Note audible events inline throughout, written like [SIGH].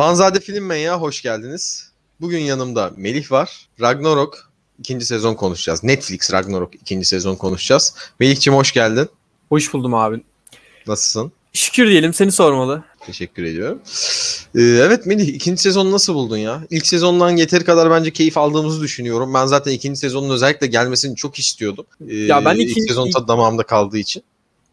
Fanzade Film Manya'ya hoş geldiniz. Bugün yanımda Melih var. Ragnarok ikinci sezon konuşacağız. Netflix Ragnarok ikinci sezon konuşacağız. Melih'ciğim hoş geldin. Hoş buldum abi. Nasılsın? Şükür diyelim seni sormalı. Teşekkür ediyorum. Ee, evet Melih ikinci sezonu nasıl buldun ya? İlk sezondan yeteri kadar bence keyif aldığımızı düşünüyorum. Ben zaten ikinci sezonun özellikle gelmesini çok istiyordum. Ee, Ya ben ilk ikinci- sezon ilk- tadı damağımda kaldığı için.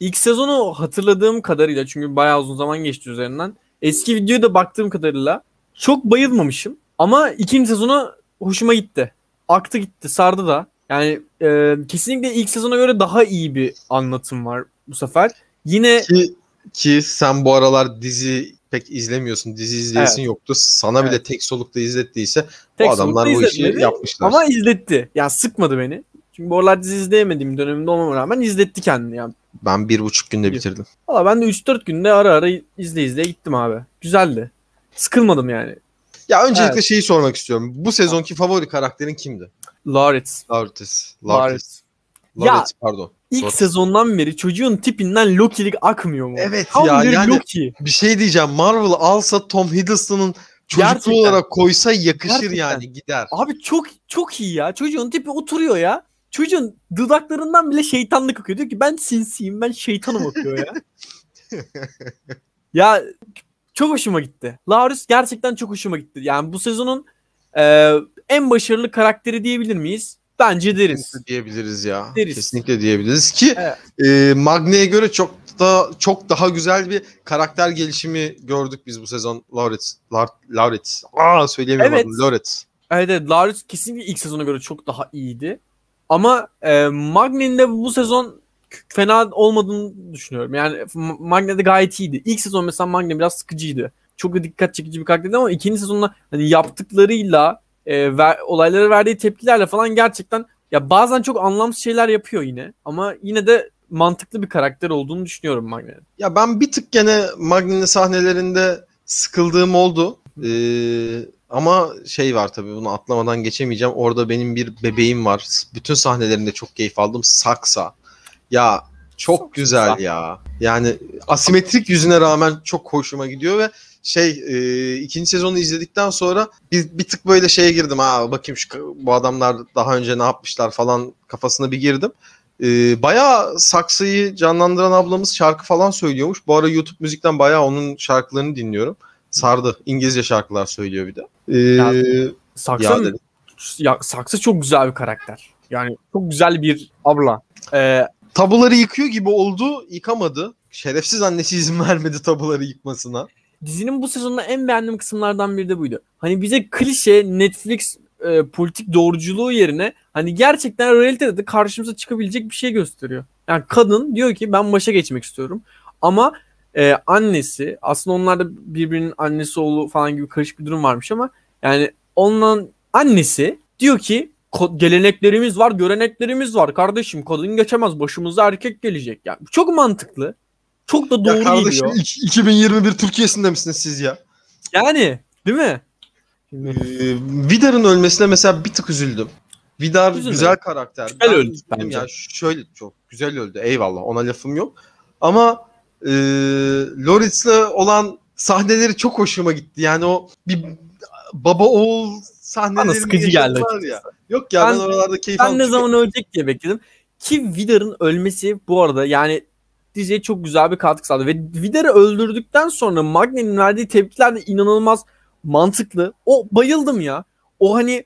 İlk sezonu hatırladığım kadarıyla çünkü bayağı uzun zaman geçti üzerinden. Eski videoya da baktığım kadarıyla çok bayılmamışım. Ama ikinci sezonu hoşuma gitti. Aktı gitti, sardı da. Yani e, kesinlikle ilk sezona göre daha iyi bir anlatım var bu sefer. Yine Ki, ki sen bu aralar dizi pek izlemiyorsun. Dizi izleyesin Evet. yoktu. Sana bile Evet. tek solukta izlettiyse tek bu adamlar bu işi yapmışlar. Ama izletti. Yani sıkmadı beni. Çünkü bu aralar dizi izleyemediğim dönemimde olmama rağmen izletti kendini. Yani Ben bir buçuk günde bitirdim. Valla ben de 3-4 günde ara ara izle izle gittim abi. Güzeldi. Sıkılmadım yani. Ya öncelikle Evet. şeyi sormak istiyorum. Bu sezonki favori karakterin kimdi? Laurentiis. Lawrence. Ya- Lawrence pardon. İlk Sor. sezondan beri çocuğun tipinden Loki'lik akmıyor mu? Evet Tam ya, bir yani- Loki. Bir şey diyeceğim. Marvel alsa Tom Hiddleston'ın çocuklu Gerçekten. olarak koysa yakışır Gerçekten. yani gider. Abi çok çok iyi ya. Çocuğun tipi oturuyor ya. Çocuğun dudaklarından bile şeytanlık akıyor. Diyor ki ben sinsiyim ben şeytanım [LAUGHS] akıyor ya. ya çok hoşuma gitti. Laurus gerçekten çok hoşuma gitti. Yani bu sezonun e, en başarılı karakteri diyebilir miyiz? Bence deriz. Kesinlikle diyebiliriz ya. Deriz. Kesinlikle diyebiliriz ki Evet. e, Magne'ye göre çok da çok daha güzel bir karakter gelişimi gördük biz bu sezon. Lar- Lawrence. Aa söyleyemiyorum Evet. Lawrence. Evet, evet Larius kesinlikle ilk sezona göre çok daha iyiydi. Ama e, Magne'nin de bu sezon fena olmadığını düşünüyorum. Yani Magne de gayet iyiydi. İlk sezon mesela Magne biraz sıkıcıydı. Çok da dikkat çekici bir karakterdi ama ikinci sezonda hani yaptıklarıyla e, ver, olaylara verdiği tepkilerle falan gerçekten ya bazen çok anlamsız şeyler yapıyor yine. Ama yine de mantıklı bir karakter olduğunu düşünüyorum Magne'nin. Ya ben bir tık gene Magne'nin sahnelerinde sıkıldığım oldu. Ee, ama şey var tabii bunu atlamadan geçemeyeceğim. Orada benim bir bebeğim var. Bütün sahnelerinde çok keyif aldım. Saksa. Ya çok güzel ya. Yani asimetrik yüzüne rağmen çok hoşuma gidiyor ve şey e, ikinci sezonu izledikten sonra bir, bir tık böyle şeye girdim. Ha bakayım şu, bu adamlar daha önce ne yapmışlar falan kafasına bir girdim. Ee, bayağı saksıyı canlandıran ablamız şarkı falan söylüyormuş. Bu ara YouTube müzikten bayağı onun şarkılarını dinliyorum. Sardı. İngilizce şarkılar söylüyor bir de. Ee, Ya, ya, Saksı, dedim. ya, Saksı çok güzel bir karakter. Yani çok güzel bir abla. Ee, tabuları yıkıyor gibi oldu. Yıkamadı. Şerefsiz annesi izin vermedi tabuları yıkmasına. dizinin bu sezonunda en beğendiğim kısımlardan biri de buydu. Hani bize klişe Netflix e, politik doğruculuğu yerine hani gerçekten realitede de karşımıza çıkabilecek bir şey gösteriyor. Yani kadın diyor ki ben başa geçmek istiyorum. Ama e, annesi aslında onlar da birbirinin annesi oğlu falan gibi karışık bir durum varmış ama yani onların annesi diyor ki "Ko- geleneklerimiz var, göreneklerimiz var. Kardeşim kadın geçemez, başımıza erkek gelecek. Yani çok mantıklı. Çok da Ya doğru kardeşim geliyor. iki- 2021 Türkiye'sinde misiniz siz ya? Yani değil mi? Ee, Vidar'ın ölmesine mesela bir tık üzüldüm. Vidar Üzülme. güzel karakter. Güzel Ben öldü bence. Ya şöyle çok güzel öldü. Eyvallah ona lafım yok. Ama e, Loritz'le olan sahneleri çok hoşuma gitti. Yani o bir baba oğul sahneleri Bana sıkıcı geldi ya. Yok ya ben, Ben- oralarda keyif Ben aldım. ne zaman ölecek diye bekledim. Ki Vidar'ın ölmesi bu arada yani diziye çok güzel bir katkı sağladı. Ve Vidar'ı öldürdükten sonra Magne'nin verdiği tepkiler de inanılmaz mantıklı. O bayıldım ya. O hani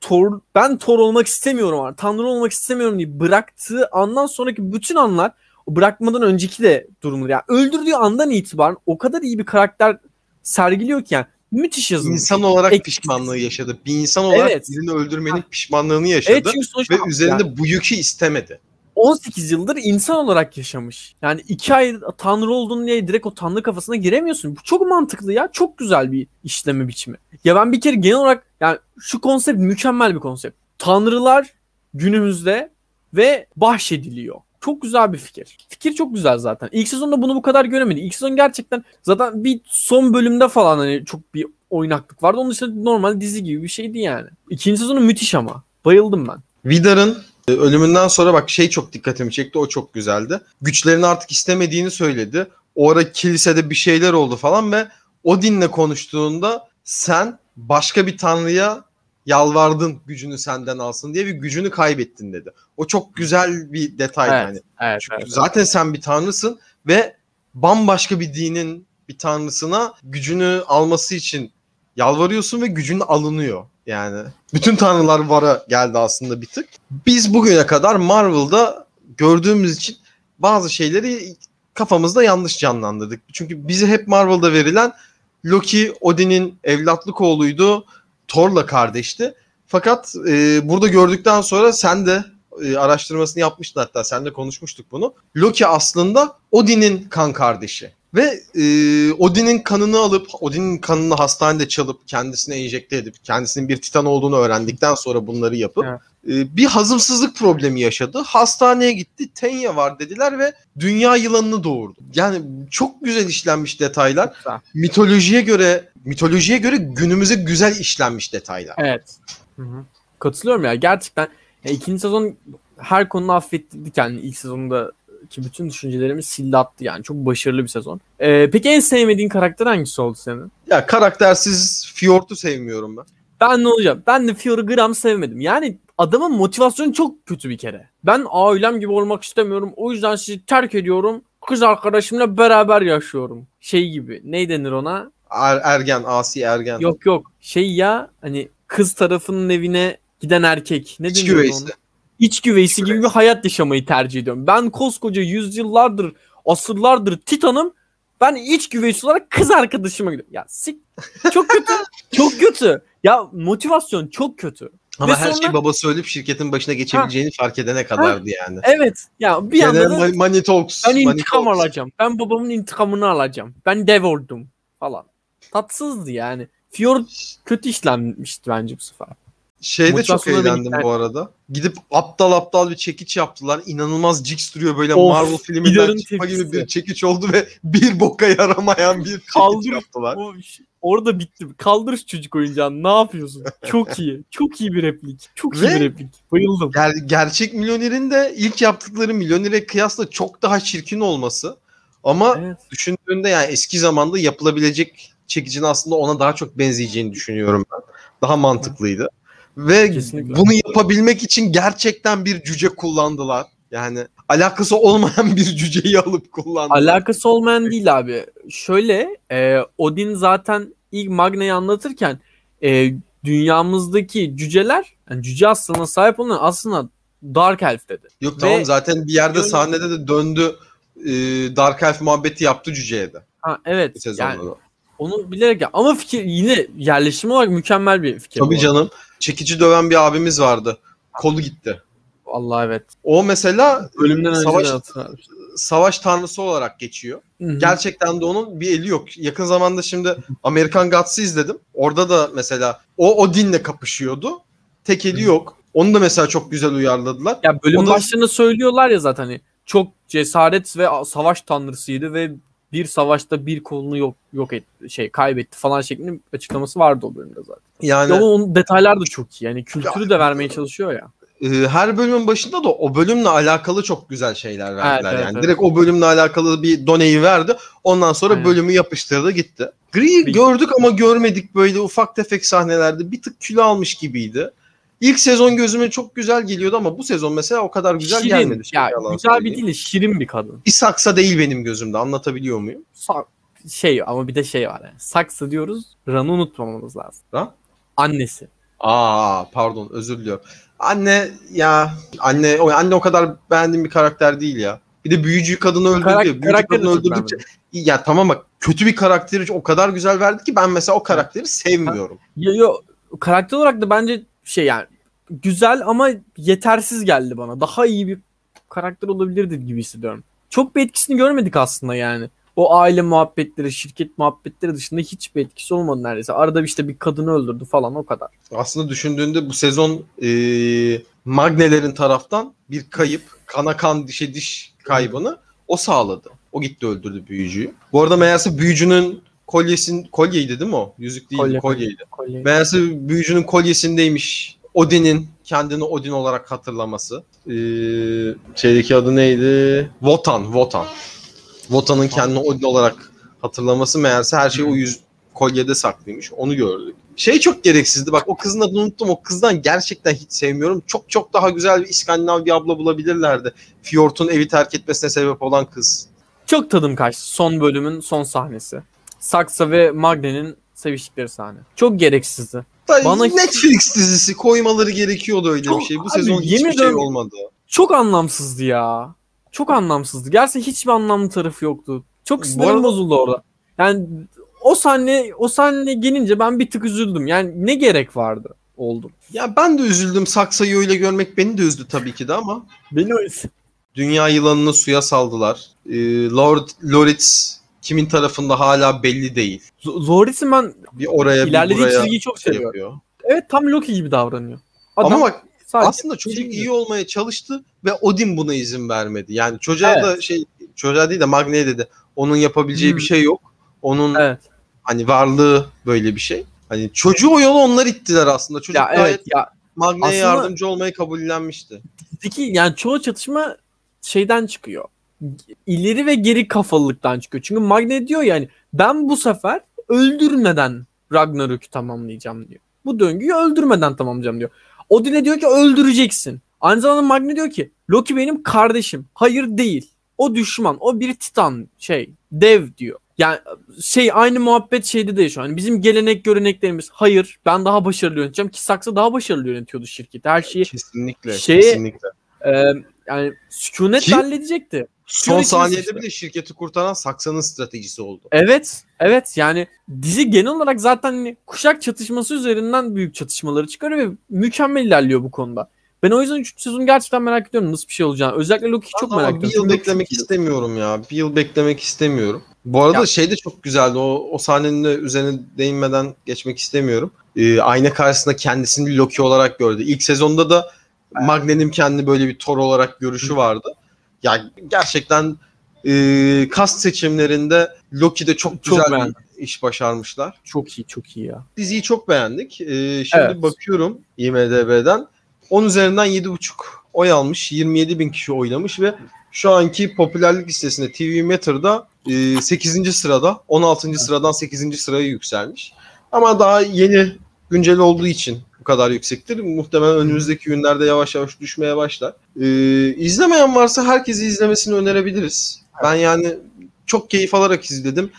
Thor, ben Thor olmak istemiyorum artık. Tanrı olmak istemiyorum diye bıraktığı andan sonraki bütün anlar bırakmadan önceki de durumlar. Yani öldürdüğü andan itibaren o kadar iyi bir karakter sergiliyor ki yani. Müthiş yazılmış. insan olarak Ek- pişmanlığı yaşadı. Bir insan olarak Evet. birini öldürmenin pişmanlığını yaşadı. Evet çünkü sonuçta ve üzerinde yani- bu yükü istemedi. 18 yıldır insan olarak yaşamış. Yani iki ay tanrı oldun diye direkt o tanrı kafasına giremiyorsun. Bu çok mantıklı ya. Çok güzel bir işleme biçimi. Ya ben bir kere genel olarak yani şu konsept mükemmel bir konsept. Tanrılar günümüzde ve bahşediliyor. Çok güzel bir fikir. Fikir çok güzel zaten. İlk sezonda bunu bu kadar göremedik. İlk sezon gerçekten zaten bir son bölümde falan hani çok bir oynaklık vardı. Onun dışında normal dizi gibi bir şeydi yani. İkinci sezonu müthiş ama. Bayıldım ben. Vidar'ın e, ölümünden sonra bak şey çok dikkatimi çekti. O çok güzeldi. Güçlerini artık istemediğini söyledi. O ara kilisede bir şeyler oldu falan ve Odin'le konuştuğunda sen başka bir tanrıya yalvardın gücünü senden alsın diye bir gücünü kaybettin dedi. O çok güzel bir detay Evet, yani. Evet, Çünkü evet. zaten sen bir tanrısın ve bambaşka bir dinin bir tanrısına gücünü alması için yalvarıyorsun ve gücün alınıyor. Yani bütün tanrılar vara geldi aslında bir tık. Biz bugüne kadar Marvel'da gördüğümüz için bazı şeyleri kafamızda yanlış canlandırdık. Çünkü bize hep Marvel'da verilen Loki Odin'in evlatlık oğluydu. Thor'la kardeşti. Fakat e, burada gördükten sonra sen de e, araştırmasını yapmıştın hatta sen de konuşmuştuk bunu. Loki aslında Odin'in kan kardeşi. Ve e, Odin'in kanını alıp Odin'in kanını hastanede çalıp kendisine enjekte edip kendisinin bir titan olduğunu öğrendikten sonra bunları yapıp Evet. e, bir hazımsızlık problemi yaşadı. Hastaneye gitti. Tenya var dediler ve dünya yılanını doğurdu. Yani çok güzel işlenmiş detaylar. Güzel. Mitolojiye göre mitolojiye göre günümüze güzel işlenmiş detaylar. Evet. Hı hı. Katılıyorum ya gerçekten. Ya ikinci sezon her konuda affettirdik yani ilk sezonda ki bütün düşüncelerimi sildi attı yani çok başarılı bir sezon. Ee, peki en sevmediğin karakter hangisi oldu senin? Ya karaktersiz Fjord'u sevmiyorum ben. Ben ne olacağım? Ben de Fiora'ı gram sevmedim. Yani adamın motivasyonu çok kötü bir kere. Ben ailem gibi olmak istemiyorum. O yüzden sizi terk ediyorum. Kız arkadaşımla beraber yaşıyorum. Şey gibi. Ne denir ona? Er- ergen, asi ergen. Yok yok. Şey ya hani kız tarafının evine giden erkek. Ne İç deniyor güveysi. ona? İç güveysi gibi bir hayat yaşamayı tercih ediyorum. Ben koskoca yüzyıllardır, asırlardır Titan'ım. Ben iç güveysi olarak kız arkadaşıma gidiyorum. Ya sik. Çok kötü. [LAUGHS] çok kötü. Ya motivasyon çok kötü. Ama Ve her sonra- şeyi baba söyleyip şirketin başına geçebileceğini fark edene kadardı yani. Evet. Ya bir Yani anda da Money- Talks. ben Money intikam Talks. alacağım. Ben babamın intikamını alacağım. Ben dev oldum falan. Tatsızdı yani. Fjord kötü işlenmişti bence bu sefer. Şeyde çok Motivasyonla eğlendim bu arada. Gidip aptal aptal bir çekiç yaptılar. İnanılmaz jigs duruyor böyle Of, Marvel filminden çıkma gibi bir çekiç oldu ve [LAUGHS] bir boka yaramayan bir çekiç Kaldır- yaptılar. O, orada bitti. Kaldır şu çocuk oyuncağını. Ne yapıyorsun? Çok [LAUGHS] iyi. Çok iyi bir replik. Çok iyi Ve- bir replik. Bayıldım. Ger- gerçek milyonerin de ilk yaptıkları milyonere kıyasla çok daha çirkin olması. Ama Evet. düşündüğünde yani eski zamanda yapılabilecek çekicinin aslında ona daha çok benzeyeceğini düşünüyorum ben. Daha mantıklıydı. Ve Kesinlikle. bunu yapabilmek için gerçekten bir cüce kullandılar. Yani alakası olmayan [LAUGHS] bir cüceyi alıp kullandılar. Alakası olmayan değil abi. Şöyle e, Odin zaten ilk Magna'yı anlatırken e, dünyamızdaki cüceler yani cüce aslına sahip olan aslında Dark Elf dedi. Yok tamam Ve- zaten bir yerde sahnede de döndü e, Dark Elf muhabbeti yaptı cüceye de. Ha evet. Yani onu bilerek ya. Ama fikir yine yerleşim olarak mükemmel bir fikir. Tabii canım. Çekici döven bir abimiz vardı. Kolu gitti. Allah evet. O mesela Ölümden önce savaş, savaş tanrısı olarak geçiyor. Hı hı. Gerçekten de onun bir eli yok. Yakın zamanda şimdi Amerikan Gods'ı izledim. Orada da mesela o Odin'le kapışıyordu. Tek eli yok. Onu da mesela çok güzel uyarladılar. Ya bölüm O da- başlarında söylüyorlar ya zaten hani çok cesaret ve savaş tanrısıydı ve bir savaşta bir kolunu yok yok etti şey kaybetti falan şeklinde açıklaması vardı o bölümde zaten. Yani Ya onun detaylar da çok iyi. Yani kültürü de vermeye çalışıyor ya. e, her bölümün başında da o bölümle alakalı çok güzel şeyler verdiler. evet, yani evet. direkt o bölümle alakalı bir doneyi verdi. Ondan sonra Aynen. bölümü yapıştırdı gitti. Bir- gördük ama görmedik böyle ufak tefek sahnelerde. Bir tık kilo almış gibiydi. İlk sezon gözüme çok güzel geliyordu ama bu sezon mesela o kadar güzel şirin. gelmedi. Şimdi Ya güzel bir değil, şirin bir kadın. Bir saksa değil benim gözümde anlatabiliyor muyum? Sa- şey ama bir de şey var yani. Saksı diyoruz. Ran'ı unutmamamız lazım. Ran? Annesi. Aa pardon özür diliyorum. Anne ya anne o anne o kadar beğendiğim bir karakter değil ya. Bir de büyücü kadını öldürdü. Karak- büyücü de kadını öldürdükçe ya tamam bak kötü bir karakteri o kadar güzel verdi ki ben mesela o karakteri sevmiyorum. Yo, yo, karakter olarak da bence şey yani güzel ama yetersiz geldi bana. Daha iyi bir karakter olabilirdi gibi hissediyorum. Çok bir etkisini görmedik aslında yani. O aile muhabbetleri, şirket muhabbetleri dışında hiçbir etkisi olmadı neredeyse. Arada işte bir kadını öldürdü falan o kadar. Aslında düşündüğünde bu sezon e, Magnelerin taraftan bir kayıp, kana kan dişe diş kaybını o sağladı. O gitti öldürdü büyücüyü. Bu arada meğerse büyücünün kolyesin kolyeydi değil mi o? Yüzük değil Kolye. kolyeydi. Kolye. Meğerse büyücünün kolyesindeymiş Odin'in kendini Odin olarak hatırlaması. Ee, şeydeki adı neydi? Wotan, Wotan. Wotan'ın kendini Odin olarak hatırlaması meğerse her şey o yüz kolyede saklıymış. Onu gördük. Şey çok gereksizdi. Bak o kızın adını unuttum. O kızdan gerçekten hiç sevmiyorum. Çok çok daha güzel bir İskandinav bir abla bulabilirlerdi. Fjord'un evi terk etmesine sebep olan kız. Çok tadım kaçtı son bölümün son sahnesi. Saksa ve Magne'nin seviştikleri sahne. Çok gereksizdi. Da Bana- Netflix dizisi koymaları gerekiyordu öyle Çok- bir şey. Bu abi, sezon hiçbir şey olmadı. Çok anlamsızdı ya. Çok anlamsızdı. Gerçekten hiçbir anlamlı tarafı yoktu. Çok sinirim arada- bozuldu orada. Yani o sahne o sahne gelince ben bir tık üzüldüm. Yani ne gerek vardı? Oldum. Ya ben de üzüldüm. Saksa'yı öyle görmek beni de üzdü tabii ki de ama Beni Dünya yılanını suya saldılar. Ee, Lord Loritz kimin tarafında hala belli değil. Loris'in ben Bir oraya bir ilerlediği buraya çizgiyi çok şey yapıyor. Evet tam Loki gibi davranıyor. Adam Ama bak aslında çocuk iyi olmaya çalıştı ve Odin buna izin vermedi. Yani çocuğa Evet. da şey çocuğa değil de Magne'ye dedi. Onun yapabileceği Hmm. bir şey yok. Onun Evet. hani varlığı böyle bir şey. Hani çocuğu o yola onlar ittiler aslında. Çocuk Ya gayet evet ya Magne'ye yardımcı olmayı kabullenmişti. dizideki yani çoğu çatışma şeyden çıkıyor. İleri ve geri kafalılıktan çıkıyor. Çünkü Magne diyor yani ben bu sefer öldürmeden Ragnarok'u tamamlayacağım diyor. Bu döngüyü öldürmeden tamamlayacağım diyor. Odin'e diyor ki öldüreceksin. Aynı zamanda Magne diyor ki Loki benim kardeşim. Hayır değil. O düşman. O bir titan şey dev diyor. Yani şey aynı muhabbet şeyde de yaşıyor. Hani bizim gelenek göreneklerimiz hayır ben daha başarılı yöneteceğim ki Saksa daha başarılı yönetiyordu şirketi. Her şeyi Kesinlikle. Şeye- kesinlikle. ee, yani sükunet Ki- halledecekti. Son saniyede işte. bile şirketi kurtaran Saksa'nın stratejisi oldu. Evet, evet yani dizi genel olarak zaten hani kuşak çatışması üzerinden büyük çatışmaları çıkarıyor ve mükemmel ilerliyor bu konuda. Ben o yüzden 3. sezonu gerçekten merak ediyorum nasıl bir şey olacağını. Özellikle Loki'yi çok merak bir ediyorum. yıl Çünkü Loki beklemek istemiyorum ya. Bir yıl beklemek istemiyorum. Bu arada Ya- şey de çok güzeldi. O, o sahnenin de üzerine değinmeden geçmek istemiyorum. Ee, ayna karşısında kendisini bir Loki olarak gördü. İlk sezonda da Magne'nin kendi böyle bir Thor olarak görüşü vardı. Ya gerçekten e, kast seçimlerinde Loki'de çok, Çok güzel beğendim. bir iş başarmışlar. Çok iyi, çok iyi ya. Diziyi çok beğendik. Ee, şimdi Evet. bakıyorum IMDB'den. 10 üzerinden 7.5 oy almış. 27 bin kişi oynamış ve şu anki popülerlik listesinde TV Matter'da e, 8. sırada 16. sıradan 8. sıraya yükselmiş. Ama daha yeni güncel olduğu için bu kadar yüksektir. Muhtemelen önümüzdeki günlerde yavaş yavaş düşmeye başlar. Ee, izlemeyen varsa herkesi izlemesini önerebiliriz. Ben yani çok keyif alarak izledim.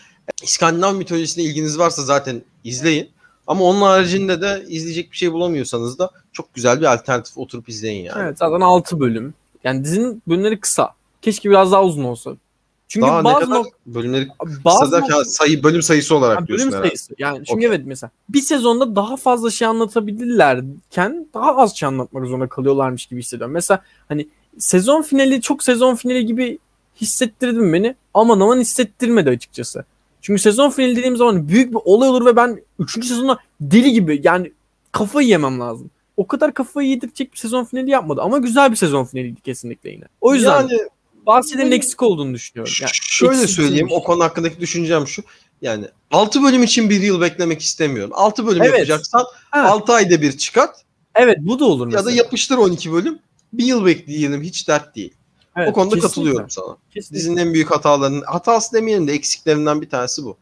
İskandinav mitolojisine ilginiz varsa zaten izleyin. Ama onun haricinde de izleyecek bir şey bulamıyorsanız da çok güzel bir alternatif oturup izleyin yani. Evet zaten 6 bölüm. Yani dizinin bölümleri kısa. Keşke biraz daha uzun olsa. Çünkü Daha ne bazı kadar nok- bölümleri bazı nok- sayı bölüm sayısı olarak Ha, diyorsun bölüm herhalde. sayısı. Yani çünkü Okey. evet mesela bir sezonda daha fazla şey anlatabilirlerken daha az şey anlatmak zorunda kalıyorlarmış gibi hissediyorum. Mesela hani sezon finali çok sezon finali gibi hissettirdi mi beni? Aman aman hissettirmedi açıkçası. Çünkü sezon finali dediğim zaman büyük bir olay olur ve ben 3. sezonda deli gibi yani kafayı yemem lazım. O kadar kafayı yedirecek bir sezon finali yapmadı ama güzel bir sezon finaliydi kesinlikle yine. O yüzden Yani benim- eksik olduğunu düşünüyorum. Yani şöyle söyleyeyim o konu hakkındaki düşüncem şu. Yani 6 bölüm için bir yıl beklemek istemiyorum. 6 bölüm Evet. yapacaksan Ha. 6 ayda bir çıkart evet bu da olur ya mesela. da yapıştır 12 bölüm. Bir yıl bekleyelim hiç dert değil. Evet, o konuda kesinlikle. katılıyorum sana. Kesinlikle. Dizinin en büyük hatalarının, hatası demeyelim de eksiklerinden bir tanesi bu.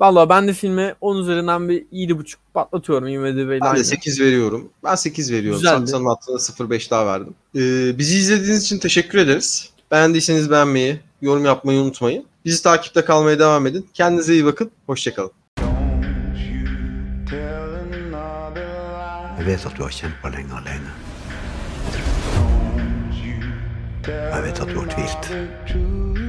Valla ben de filme 10 üzerinden bir 7.5 patlatıyorum IMDb ile Ben de 8 veriyorum. Ben 8 veriyorum. Güzeldi. Saksa'nın hattına 0.5 daha verdim. Ee, bizi izlediğiniz için teşekkür ederiz. Beğendiyseniz beğenmeyi, yorum yapmayı unutmayın. Bizi takipte kalmaya devam edin. Kendinize iyi bakın. Hoşçakalın. Jeg vet at du har kjent på lenge alene. Jeg vet at du har tvilt.